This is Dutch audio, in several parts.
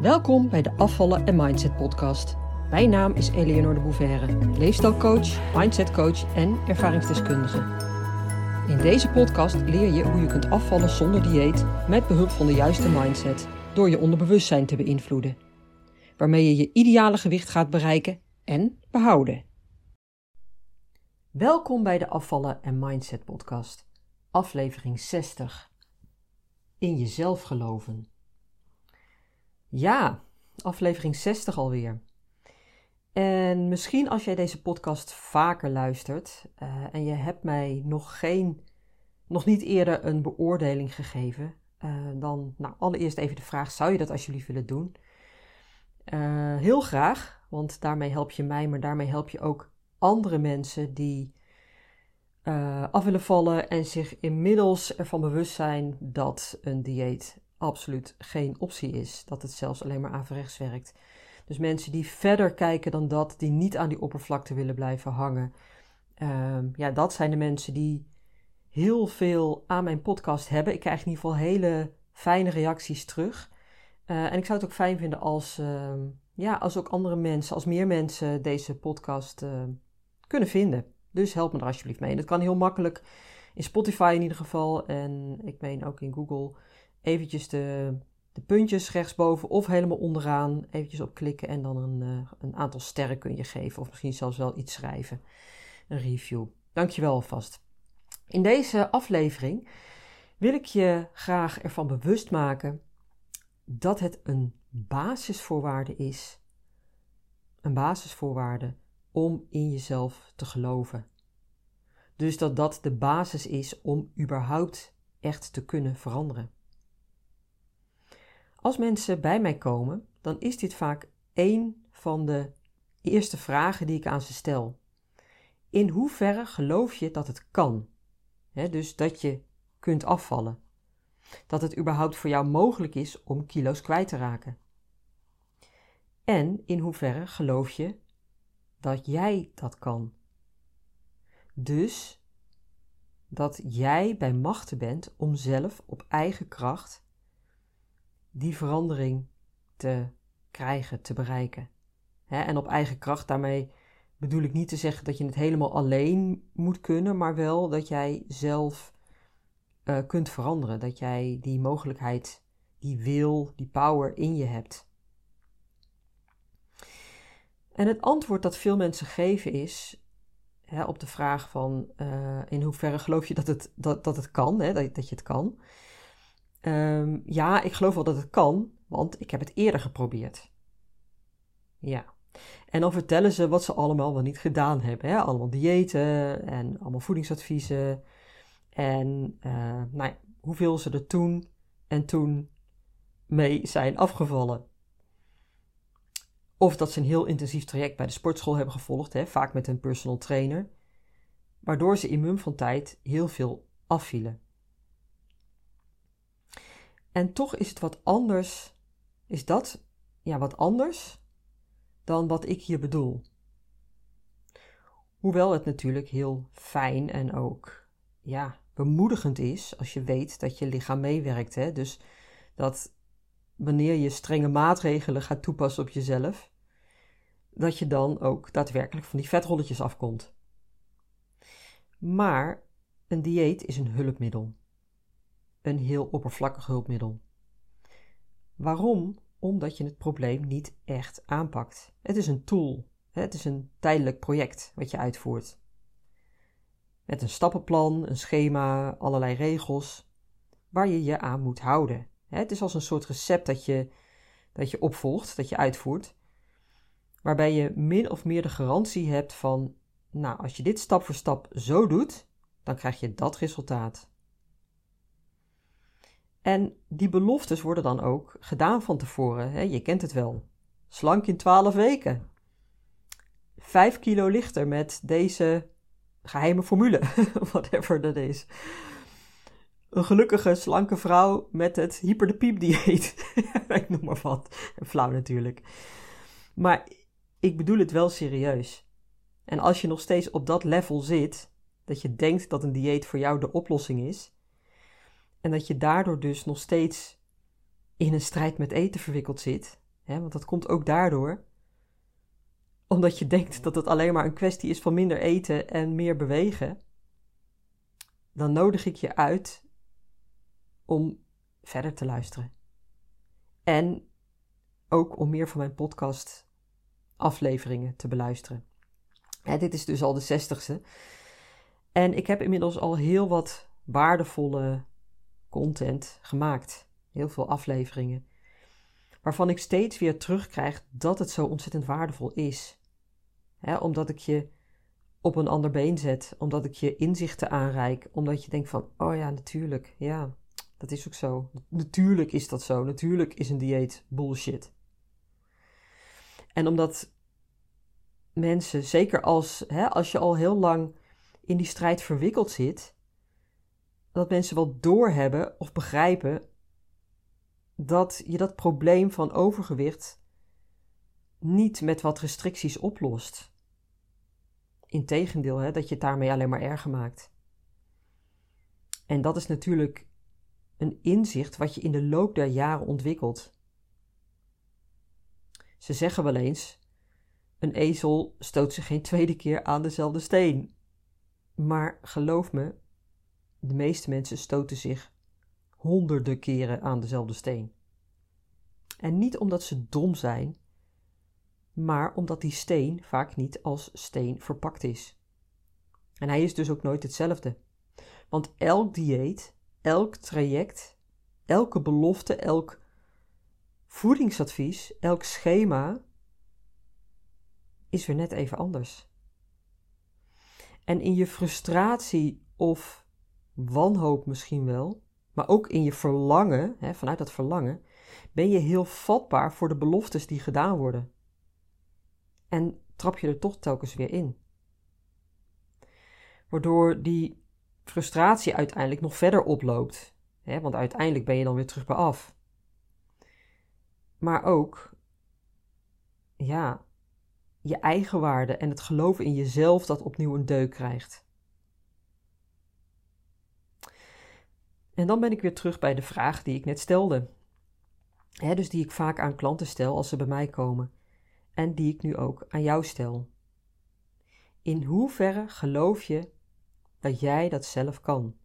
Welkom bij de Afvallen en Mindset podcast. Mijn naam is Eleonore de Bouverre, leefstijlcoach, mindsetcoach en ervaringsdeskundige. In deze podcast leer je hoe je kunt afvallen zonder dieet met behulp van de juiste mindset door je onderbewustzijn te beïnvloeden, waarmee je je ideale gewicht gaat bereiken en behouden. Welkom bij de Afvallen en Mindset podcast, aflevering 60. In jezelf geloven. Ja, aflevering 60 alweer. En misschien als jij deze podcast vaker luistert uh, en je hebt mij nog geen, nog niet eerder een beoordeling gegeven, uh, dan nou, allereerst even de vraag: zou je dat alsjeblieft willen doen? Uh, heel graag, want daarmee help je mij, maar daarmee help je ook andere mensen die af willen vallen en zich inmiddels ervan bewust zijn dat een dieet absoluut geen optie is. Dat het zelfs alleen maar averechts werkt. Dus mensen die verder kijken dan dat, die niet aan die oppervlakte willen blijven hangen. Uh, ja, dat zijn de mensen die heel veel aan mijn podcast hebben. Ik krijg in ieder geval hele fijne reacties terug. Uh, en ik zou het ook fijn vinden als, uh, ja, als ook andere mensen, als meer mensen deze podcast uh, kunnen vinden. Dus help me er alsjeblieft mee. dat kan heel makkelijk in Spotify in ieder geval. En ik meen ook in Google eventjes de, de puntjes rechtsboven of helemaal onderaan eventjes op klikken en dan een, uh, een aantal sterren kun je geven of misschien zelfs wel iets schrijven. Een review. Dankjewel alvast. In deze aflevering wil ik je graag ervan bewust maken dat het een basisvoorwaarde is. Een basisvoorwaarde om in jezelf te geloven. Dus dat dat de basis is om überhaupt echt te kunnen veranderen. Als mensen bij mij komen, dan is dit vaak één van de eerste vragen die ik aan ze stel. In hoeverre geloof je dat het kan? dus dat je kunt afvallen. Dat het überhaupt voor jou mogelijk is om kilo's kwijt te raken. En in hoeverre geloof je dat jij dat kan? Dus dat jij bij machten bent om zelf op eigen kracht die verandering te krijgen, te bereiken. en op eigen kracht, daarmee bedoel ik niet te zeggen dat je het helemaal alleen moet kunnen, maar wel dat jij zelf uh, kunt veranderen. Dat jij die mogelijkheid, die wil, die power in je hebt. En het antwoord dat veel mensen geven is hè, op de vraag van uh, in hoeverre geloof je dat het, dat, dat het kan, hè, dat, dat je het kan. Um, ja, ik geloof wel dat het kan, want ik heb het eerder geprobeerd. Ja. En dan vertellen ze wat ze allemaal wel niet gedaan hebben. Hè? Allemaal diëten en allemaal voedingsadviezen. En uh, nou, hoeveel ze er toen en toen mee zijn afgevallen. Of dat ze een heel intensief traject bij de sportschool hebben gevolgd, hè? vaak met een personal trainer. Waardoor ze in mum van tijd heel veel afvielen. En toch is het wat anders, is dat ja, wat anders dan wat ik hier bedoel. Hoewel het natuurlijk heel fijn en ook ja, bemoedigend is als je weet dat je lichaam meewerkt. Hè? Dus dat wanneer je strenge maatregelen gaat toepassen op jezelf, dat je dan ook daadwerkelijk van die vetrolletjes afkomt. Maar een dieet is een hulpmiddel een heel oppervlakkig hulpmiddel. Waarom? Omdat je het probleem niet echt aanpakt. Het is een tool. Het is een tijdelijk project wat je uitvoert. Met een stappenplan, een schema, allerlei regels waar je je aan moet houden. Het is als een soort recept dat je, dat je opvolgt, dat je uitvoert, waarbij je min of meer de garantie hebt van, nou, als je dit stap voor stap zo doet, dan krijg je dat resultaat. En die beloftes worden dan ook gedaan van tevoren. Hè? Je kent het wel. Slank in 12 weken. 5 kilo lichter met deze geheime formule, whatever dat is. Een gelukkige, slanke vrouw met het hyper de piep dieet. Ik noem maar wat. Flauw natuurlijk. Maar ik bedoel het wel serieus. En als je nog steeds op dat level zit, dat je denkt dat een dieet voor jou de oplossing is, en dat je daardoor dus nog steeds in een strijd met eten verwikkeld zit, hè, want dat komt ook daardoor, omdat je denkt dat het alleen maar een kwestie is van minder eten en meer bewegen, dan nodig ik je uit om verder te luisteren. En ook om meer van mijn podcast afleveringen te beluisteren. dit is dus al de zestigste. En ik heb inmiddels al heel wat waardevolle content gemaakt. Heel veel afleveringen. Waarvan ik steeds weer terugkrijg dat het zo ontzettend waardevol is. omdat ik je op een ander been zet. Omdat ik je inzichten aanreik. Omdat je denkt van, oh ja, natuurlijk. Ja, dat is ook zo. Natuurlijk is dat zo. Natuurlijk is een dieet bullshit. En omdat mensen, zeker als, als je al heel lang in die strijd verwikkeld zit, dat mensen wel doorhebben of begrijpen dat je dat probleem van overgewicht niet met wat restricties oplost. Integendeel, hè, dat je het daarmee alleen maar erger maakt. En dat is natuurlijk een inzicht wat je in de loop der jaren ontwikkelt. Ze zeggen wel eens: een ezel stoot zich geen tweede keer aan dezelfde steen. Maar geloof me, de meeste mensen stoten zich honderden keren aan dezelfde steen. En niet omdat ze dom zijn, maar omdat die steen vaak niet als steen verpakt is. En hij is dus ook nooit hetzelfde. Want elk dieet, elk traject, elke belofte, elk voedingsadvies, elk schema is weer net even anders. En in je frustratie of wanhoop misschien wel, maar ook in je verlangen, hè, vanuit dat verlangen, ben je heel vatbaar voor de beloftes die gedaan worden. En trap je er toch telkens weer in. Waardoor die frustratie uiteindelijk nog verder oploopt. Hè, want uiteindelijk ben je dan weer terug bij af. Maar ook, ja, je eigen waarde en het geloven in jezelf dat opnieuw een deuk krijgt. En dan ben ik weer terug bij de vraag die ik net stelde. dus die ik vaak aan klanten stel als ze bij mij komen. En die ik nu ook aan jou stel. In hoeverre geloof je dat jij dat zelf kan?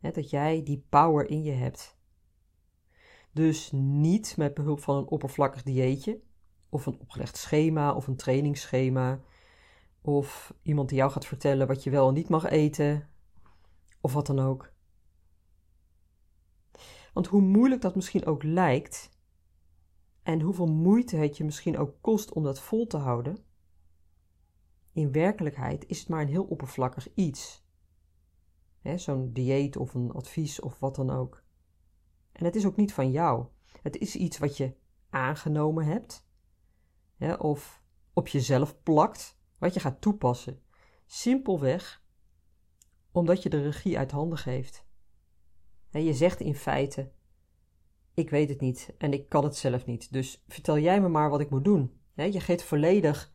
dat jij die power in je hebt. Dus niet met behulp van een oppervlakkig dieetje, of een opgelegd schema, of een trainingsschema, of iemand die jou gaat vertellen wat je wel en niet mag eten, of wat dan ook. Want hoe moeilijk dat misschien ook lijkt, en hoeveel moeite het je misschien ook kost om dat vol te houden, in werkelijkheid is het maar een heel oppervlakkig iets. Zo'n dieet of een advies of wat dan ook. En het is ook niet van jou. Het is iets wat je aangenomen hebt, of op jezelf plakt, wat je gaat toepassen. Simpelweg omdat je de regie uit handen geeft. je zegt in feite: Ik weet het niet en ik kan het zelf niet, dus vertel jij me maar wat ik moet doen. je geeft volledig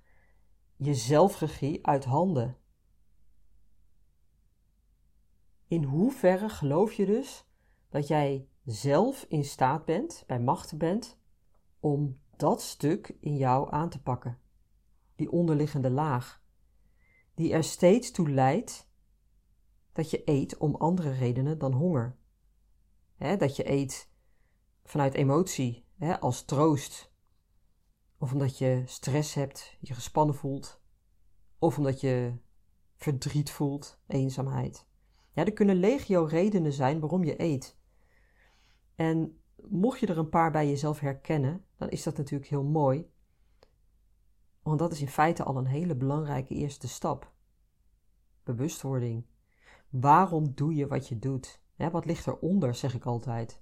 je zelfregie uit handen. In hoeverre geloof je dus dat jij zelf in staat bent, bij machten bent, om dat stuk in jou aan te pakken? Die onderliggende laag, die er steeds toe leidt dat je eet om andere redenen dan honger. dat je eet vanuit emotie, als troost. Of omdat je stress hebt, je gespannen voelt. Of omdat je verdriet voelt, eenzaamheid. Ja, er kunnen legio redenen zijn waarom je eet. En mocht je er een paar bij jezelf herkennen, dan is dat natuurlijk heel mooi. Want dat is in feite al een hele belangrijke eerste stap. Bewustwording. Waarom doe je wat je doet? wat ligt eronder, zeg ik altijd.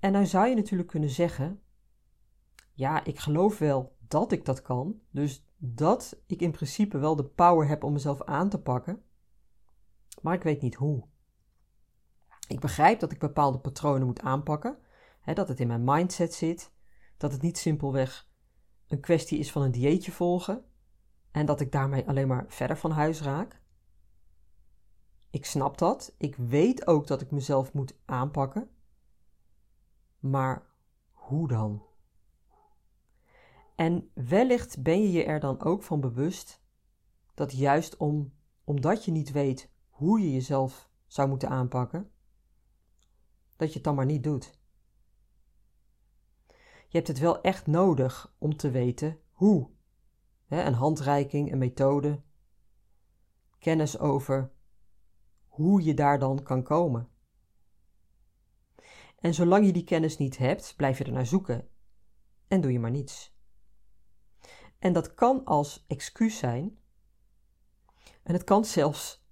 En nou zou je natuurlijk kunnen zeggen: Ja, ik geloof wel dat ik dat kan, dus dat ik in principe wel de power heb om mezelf aan te pakken, maar ik weet niet hoe. Ik begrijp dat ik bepaalde patronen moet aanpakken, hè, dat het in mijn mindset zit, dat het niet simpelweg een kwestie is van een dieetje volgen en dat ik daarmee alleen maar verder van huis raak. Ik snap dat. Ik weet ook dat ik mezelf moet aanpakken. Maar hoe dan? En wellicht ben je je er dan ook van bewust dat juist om, omdat je niet weet hoe je jezelf zou moeten aanpakken, dat je het dan maar niet doet. Je hebt het wel echt nodig om te weten hoe. Een handreiking, een methode, kennis over hoe je daar dan kan komen. En zolang je die kennis niet hebt, blijf je er naar zoeken en doe je maar niets. En dat kan als excuus zijn. En het kan zelfs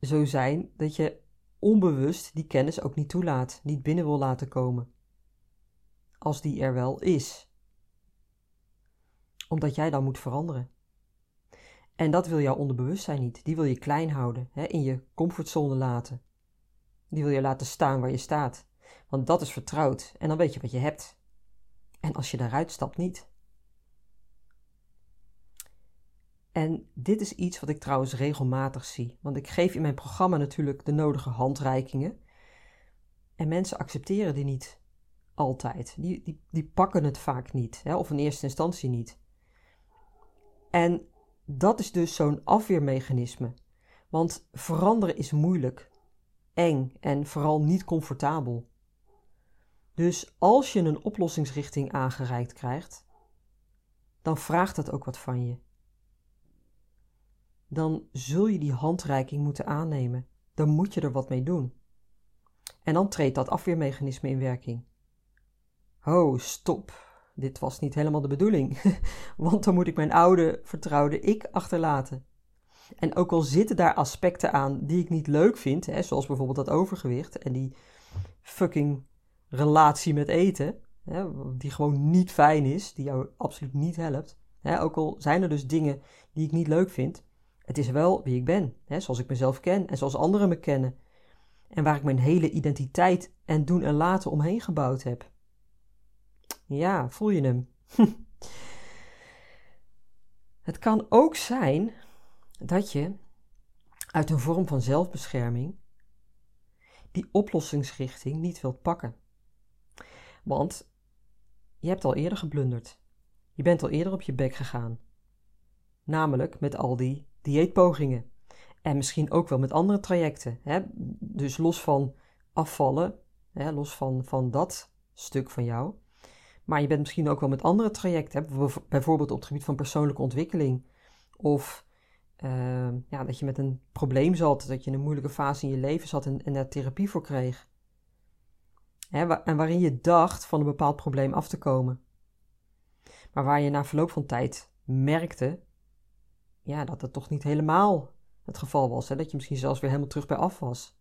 zo zijn dat je onbewust die kennis ook niet toelaat, niet binnen wil laten komen. Als die er wel is. Omdat jij dan moet veranderen. En dat wil jouw onderbewustzijn niet. Die wil je klein houden, hè, in je comfortzone laten. Die wil je laten staan waar je staat. Want dat is vertrouwd en dan weet je wat je hebt. En als je daaruit stapt, niet. En dit is iets wat ik trouwens regelmatig zie. Want ik geef in mijn programma natuurlijk de nodige handreikingen. En mensen accepteren die niet altijd. Die, die, die pakken het vaak niet, hè, of in eerste instantie niet. En dat is dus zo'n afweermechanisme. Want veranderen is moeilijk, eng en vooral niet comfortabel. Dus als je een oplossingsrichting aangereikt krijgt, dan vraagt dat ook wat van je. Dan zul je die handreiking moeten aannemen. Dan moet je er wat mee doen. En dan treedt dat afweermechanisme in werking. Ho, stop dit was niet helemaal de bedoeling, want dan moet ik mijn oude, vertrouwde ik achterlaten. En ook al zitten daar aspecten aan die ik niet leuk vind, hè, zoals bijvoorbeeld dat overgewicht en die fucking relatie met eten, hè, die gewoon niet fijn is, die jou absoluut niet helpt. Hè, ook al zijn er dus dingen die ik niet leuk vind, het is wel wie ik ben, zoals ik mezelf ken en zoals anderen me kennen. En waar ik mijn hele identiteit en doen en laten omheen gebouwd heb. Ja, voel je hem? het kan ook zijn dat je uit een vorm van zelfbescherming die oplossingsrichting niet wilt pakken. Want je hebt al eerder geblunderd. Je bent al eerder op je bek gegaan. Namelijk met al die dieetpogingen. En misschien ook wel met andere trajecten. Hè? Dus los van afvallen, hè? los van, van dat stuk van jou, maar je bent misschien ook wel met andere trajecten, bijvoorbeeld op het gebied van persoonlijke ontwikkeling. Of uh, ja, dat je met een probleem zat, dat je een moeilijke fase in je leven zat en, en daar therapie voor kreeg. Hè, en waarin je dacht van een bepaald probleem af te komen. Maar waar je na verloop van tijd merkte ja, dat het toch niet helemaal het geval was. Hè? Dat je misschien zelfs weer helemaal terug bij af was.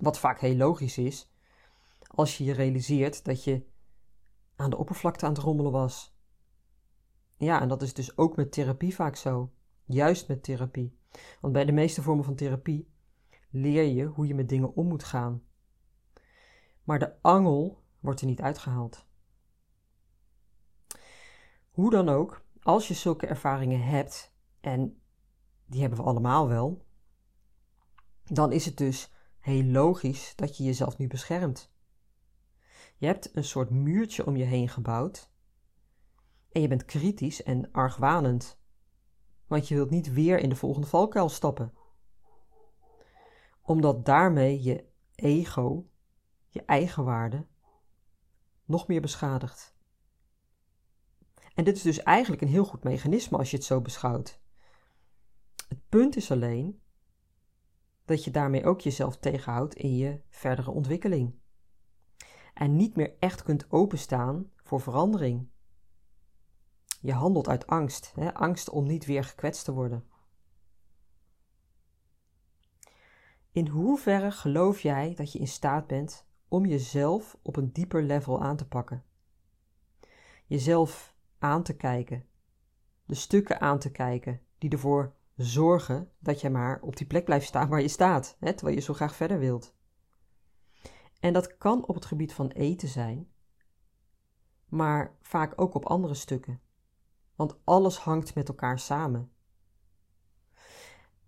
Wat vaak heel logisch is, als je je realiseert dat je aan de oppervlakte aan het rommelen was. Ja, en dat is dus ook met therapie vaak zo. Juist met therapie. Want bij de meeste vormen van therapie leer je hoe je met dingen om moet gaan. Maar de angel wordt er niet uitgehaald. Hoe dan ook, als je zulke ervaringen hebt, en die hebben we allemaal wel, dan is het dus heel logisch dat je jezelf nu beschermt. Je hebt een soort muurtje om je heen gebouwd. En je bent kritisch en argwanend. Want je wilt niet weer in de volgende valkuil stappen. Omdat daarmee je ego, je eigenwaarde, nog meer beschadigt. En dit is dus eigenlijk een heel goed mechanisme als je het zo beschouwt. Het punt is alleen dat je daarmee ook jezelf tegenhoudt in je verdere ontwikkeling en niet meer echt kunt openstaan voor verandering. Je handelt uit angst, hè? angst om niet weer gekwetst te worden. In hoeverre geloof jij dat je in staat bent om jezelf op een dieper level aan te pakken? Jezelf aan te kijken, de stukken aan te kijken die ervoor zorgen dat je maar op die plek blijft staan waar je staat, hè, terwijl je zo graag verder wilt. En dat kan op het gebied van eten zijn, maar vaak ook op andere stukken. Want alles hangt met elkaar samen.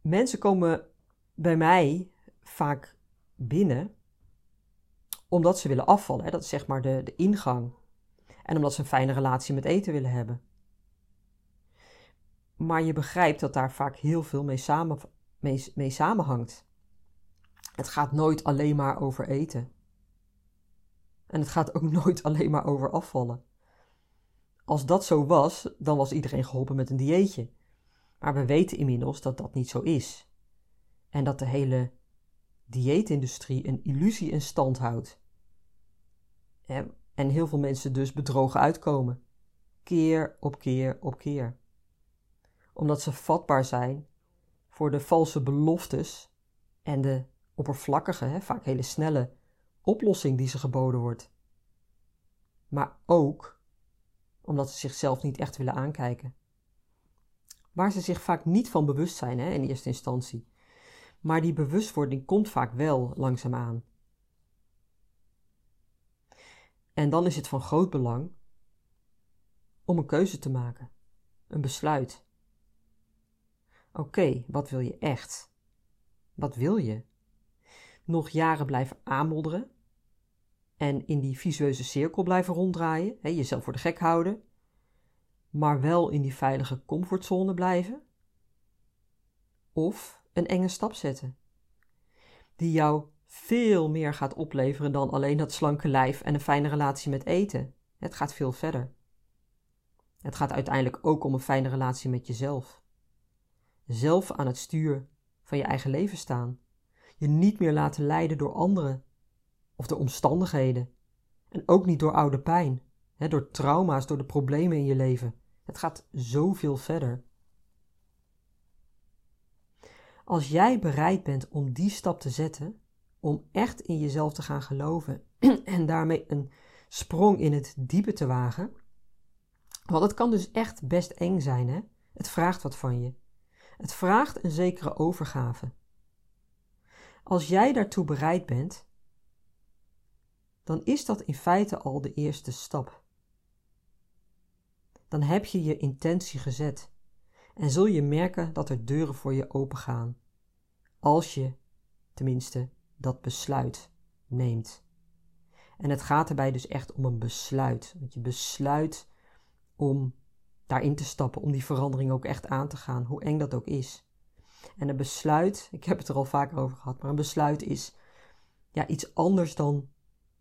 Mensen komen bij mij vaak binnen omdat ze willen afvallen. Hè? Dat is zeg maar de, de ingang. En omdat ze een fijne relatie met eten willen hebben. Maar je begrijpt dat daar vaak heel veel mee, samen, mee, mee samenhangt. Het gaat nooit alleen maar over eten. En het gaat ook nooit alleen maar over afvallen. Als dat zo was, dan was iedereen geholpen met een dieetje. Maar we weten inmiddels dat dat niet zo is. En dat de hele dieetindustrie een illusie in stand houdt. En heel veel mensen dus bedrogen uitkomen. Keer op keer op keer. Omdat ze vatbaar zijn voor de valse beloftes en de oppervlakkige, vaak hele snelle oplossing die ze geboden wordt. Maar ook omdat ze zichzelf niet echt willen aankijken. Waar ze zich vaak niet van bewust zijn hè, in eerste instantie. Maar die bewustwording komt vaak wel langzaamaan. En dan is het van groot belang om een keuze te maken, een besluit. Oké, wat wil je echt? Wat wil je? Nog jaren blijven aanmodderen en in die visueuze cirkel blijven ronddraaien, hè, jezelf voor de gek houden, maar wel in die veilige comfortzone blijven? Of een enge stap zetten, die jou veel meer gaat opleveren dan alleen dat slanke lijf en een fijne relatie met eten. Het gaat veel verder. Het gaat uiteindelijk ook om een fijne relatie met jezelf. Zelf aan het stuur van je eigen leven staan. Je niet meer laten leiden door anderen of door omstandigheden. En ook niet door oude pijn, hè, door trauma's, door de problemen in je leven. Het gaat zoveel verder. Als jij bereid bent om die stap te zetten, om echt in jezelf te gaan geloven en daarmee een sprong in het diepe te wagen. Want het kan dus echt best eng zijn, hè? Het vraagt wat van je. Het vraagt een zekere overgave. Als jij daartoe bereid bent, dan is dat in feite al de eerste stap. Dan heb je je intentie gezet en zul je merken dat er deuren voor je opengaan. Als je, tenminste, dat besluit neemt. En het gaat erbij dus echt om een besluit. Dat je besluit om daarin te stappen, om die verandering ook echt aan te gaan, hoe eng dat ook is. En een besluit, ik heb het er al vaker over gehad, maar een besluit is ja, iets anders dan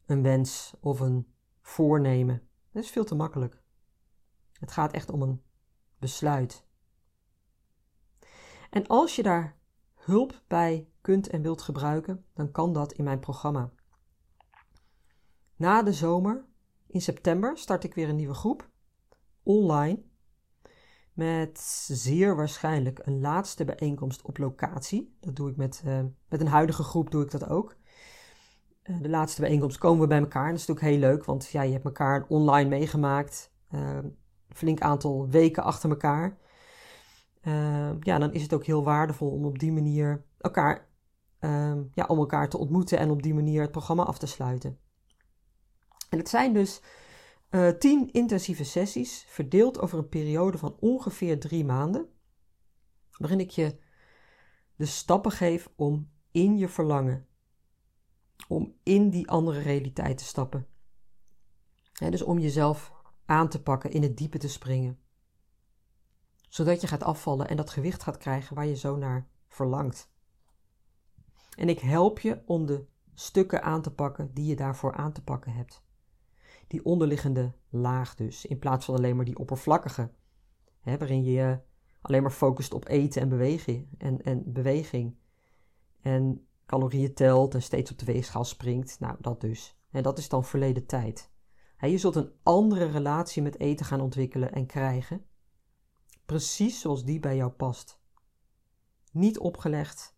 een wens of een voornemen. Dat is veel te makkelijk. Het gaat echt om een besluit. En als je daar hulp bij kunt en wilt gebruiken, dan kan dat in mijn programma. Na de zomer, in september, start ik weer een nieuwe groep, online, met zeer waarschijnlijk een laatste bijeenkomst op locatie. Dat doe ik met, uh, met een huidige groep, doe ik dat ook. Uh, de laatste bijeenkomst komen we bij elkaar. Dat is natuurlijk heel leuk, want ja, je hebt elkaar online meegemaakt. Een flink aantal weken achter elkaar. ja, dan is het ook heel waardevol om op die manier elkaar Ehm, ja, om elkaar te ontmoeten en op die manier het programma af te sluiten. En het zijn dus uh, tien intensieve sessies, verdeeld over een periode van ongeveer drie maanden, waarin ik je de stappen geef om in je verlangen, om in die andere realiteit te stappen. dus om jezelf aan te pakken, in het diepe te springen. Zodat je gaat afvallen en dat gewicht gaat krijgen waar je zo naar verlangt. En ik help je om de stukken aan te pakken die je daarvoor aan te pakken hebt. Die onderliggende laag dus, in plaats van alleen maar die oppervlakkige, waarin je alleen maar focust op eten en beweging en, en beweging. En calorieën telt en steeds op de weegschaal springt. Nou, dat dus. En dat is dan verleden tijd. je zult een andere relatie met eten gaan ontwikkelen en krijgen. Precies zoals die bij jou past. Niet opgelegd,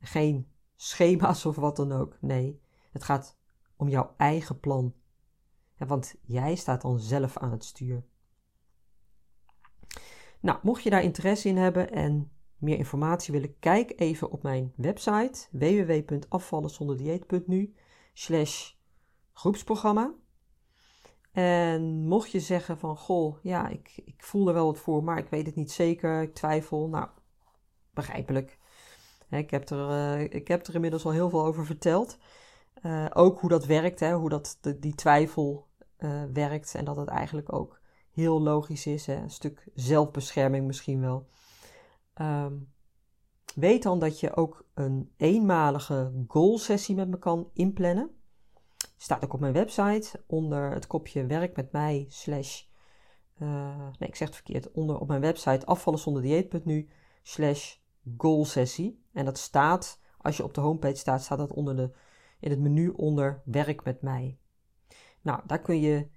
geen schema's of wat dan ook. Nee, het gaat om jouw eigen plan. want jij staat dan zelf aan het stuur. Nou, mocht je daar interesse in hebben en meer informatie willen, kijk even op mijn website www.afvallenzonderdieet.nu slash groepsprogramma. En mocht je zeggen van, goh, ja, ik, ik voel er wel wat voor, maar ik weet het niet zeker, ik twijfel, nou, begrijpelijk. Ik heb, er, uh, ik heb er inmiddels al heel veel over verteld. Uh, ook hoe dat werkt, hè, hoe dat die twijfel uh, werkt en dat het eigenlijk ook heel logisch is. Hè, een stuk zelfbescherming misschien wel. Um, weet dan dat je ook een eenmalige goal sessie met me kan inplannen. Staat ook op mijn website onder het kopje werk met mij slash uh, nee, ik zeg het verkeerd. Onder op mijn website afvallenzonderdieet.nu slash goalsessie. En dat staat, als je op de homepage staat, staat dat onder de, in het menu onder werk met mij. Nou, daar kun je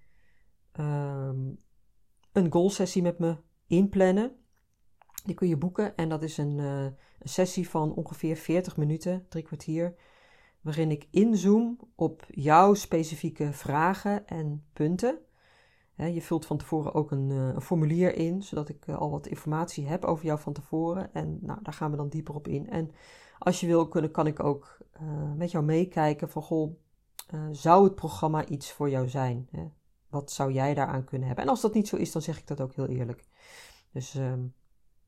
um, een goalsessie met me inplannen. Die kun je boeken en dat is een, een sessie van ongeveer 40 minuten, drie kwartier, waarin ik inzoom op jouw specifieke vragen en punten je vult van tevoren ook een, eh, formulier in, zodat ik eh, al wat informatie heb over jou van tevoren. En nou, daar gaan we dan dieper op in. En als je wil, kunnen, kan ik ook met jou meekijken van, goh, zou het programma iets voor jou zijn? Wat zou jij daaraan kunnen hebben? En als dat niet zo is, dan zeg ik dat ook heel eerlijk. Dus, ehm,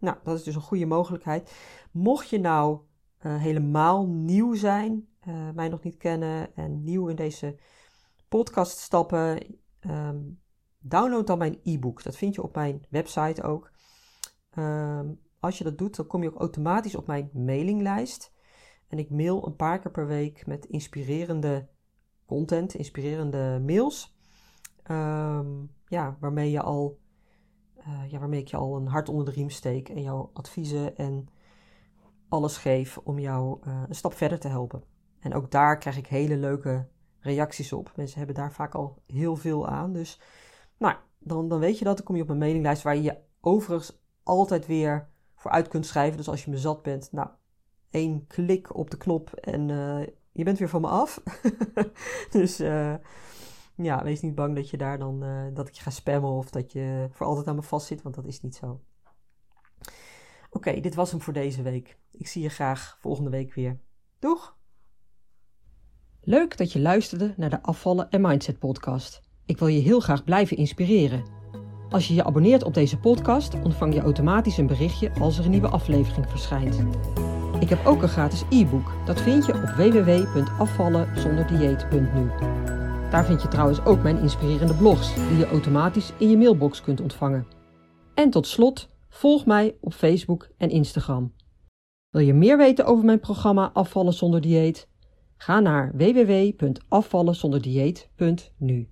nou, dat is dus een goede mogelijkheid. Mocht je nou helemaal nieuw zijn, mij nog niet kennen en nieuw in deze podcast stappen, um, Download dan mijn e-book. Dat vind je op mijn website ook. Ehm, als je dat doet, dan kom je ook automatisch op mijn mailinglijst. En ik mail een paar keer per week met inspirerende content, inspirerende mails. Ehm, ja, waarmee, je al, uh, ja, waarmee ik je al een hart onder de riem steek en jouw adviezen en alles geef om jou uh, een stap verder te helpen. En ook daar krijg ik hele leuke reacties op. Mensen hebben daar vaak al heel veel aan. Dus nou, dan, dan weet je dat. Dan kom je op een mailinglijst waar je je overigens altijd weer voor uit kunt schrijven. Dus als je me zat bent, nou, één klik op de knop en uh, je bent weer van me af. dus ja, wees niet bang dat je daar dan, uh, dat ik je ga spammen of dat je voor altijd aan me vastzit, want dat is niet zo. Oké, dit was hem voor deze week. Ik zie je graag volgende week weer. Doeg! Leuk dat je luisterde naar de Afvallen en Mindset podcast. Ik wil je heel graag blijven inspireren. Als je je abonneert op deze podcast, ontvang je automatisch een berichtje als er een nieuwe aflevering verschijnt. Ik heb ook een gratis e-book. Dat vind je op www.afvallenzonderdieet.nu. Daar vind je trouwens ook mijn inspirerende blogs, die je automatisch in je mailbox kunt ontvangen. En tot slot, volg mij op Facebook en Instagram. Wil je meer weten over mijn programma Afvallen zonder dieet? Ga naar www.afvallenzonderdieet.nu.